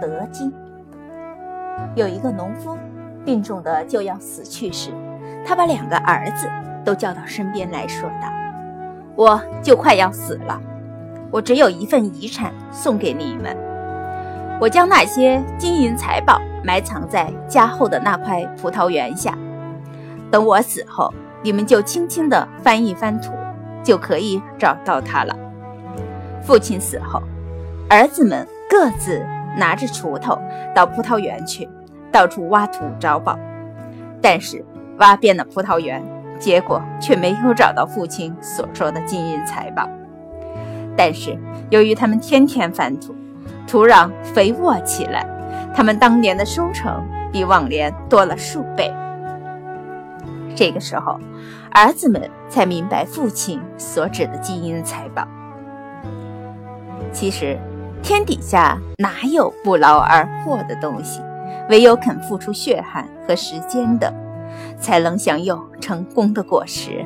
德金。有一个农夫，病重的就要死去时，他把两个儿子都叫到身边来说道：“我就快要死了，我只有一份遗产送给你们。我将那些金银财宝埋藏在家后的那块葡萄园下，等我死后，你们就轻轻地翻一翻土，就可以找到它了。”父亲死后，儿子们各自。拿着锄头到葡萄园去，到处挖土找宝，但是挖遍了葡萄园，结果却没有找到父亲所说的金银财宝。但是由于他们天天翻土，土壤肥沃起来，他们当年的收成比往年多了数倍。这个时候，儿子们才明白父亲所指的金银财宝。其实。天底下哪有不劳而获的东西？唯有肯付出血汗和时间的，才能享有成功的果实。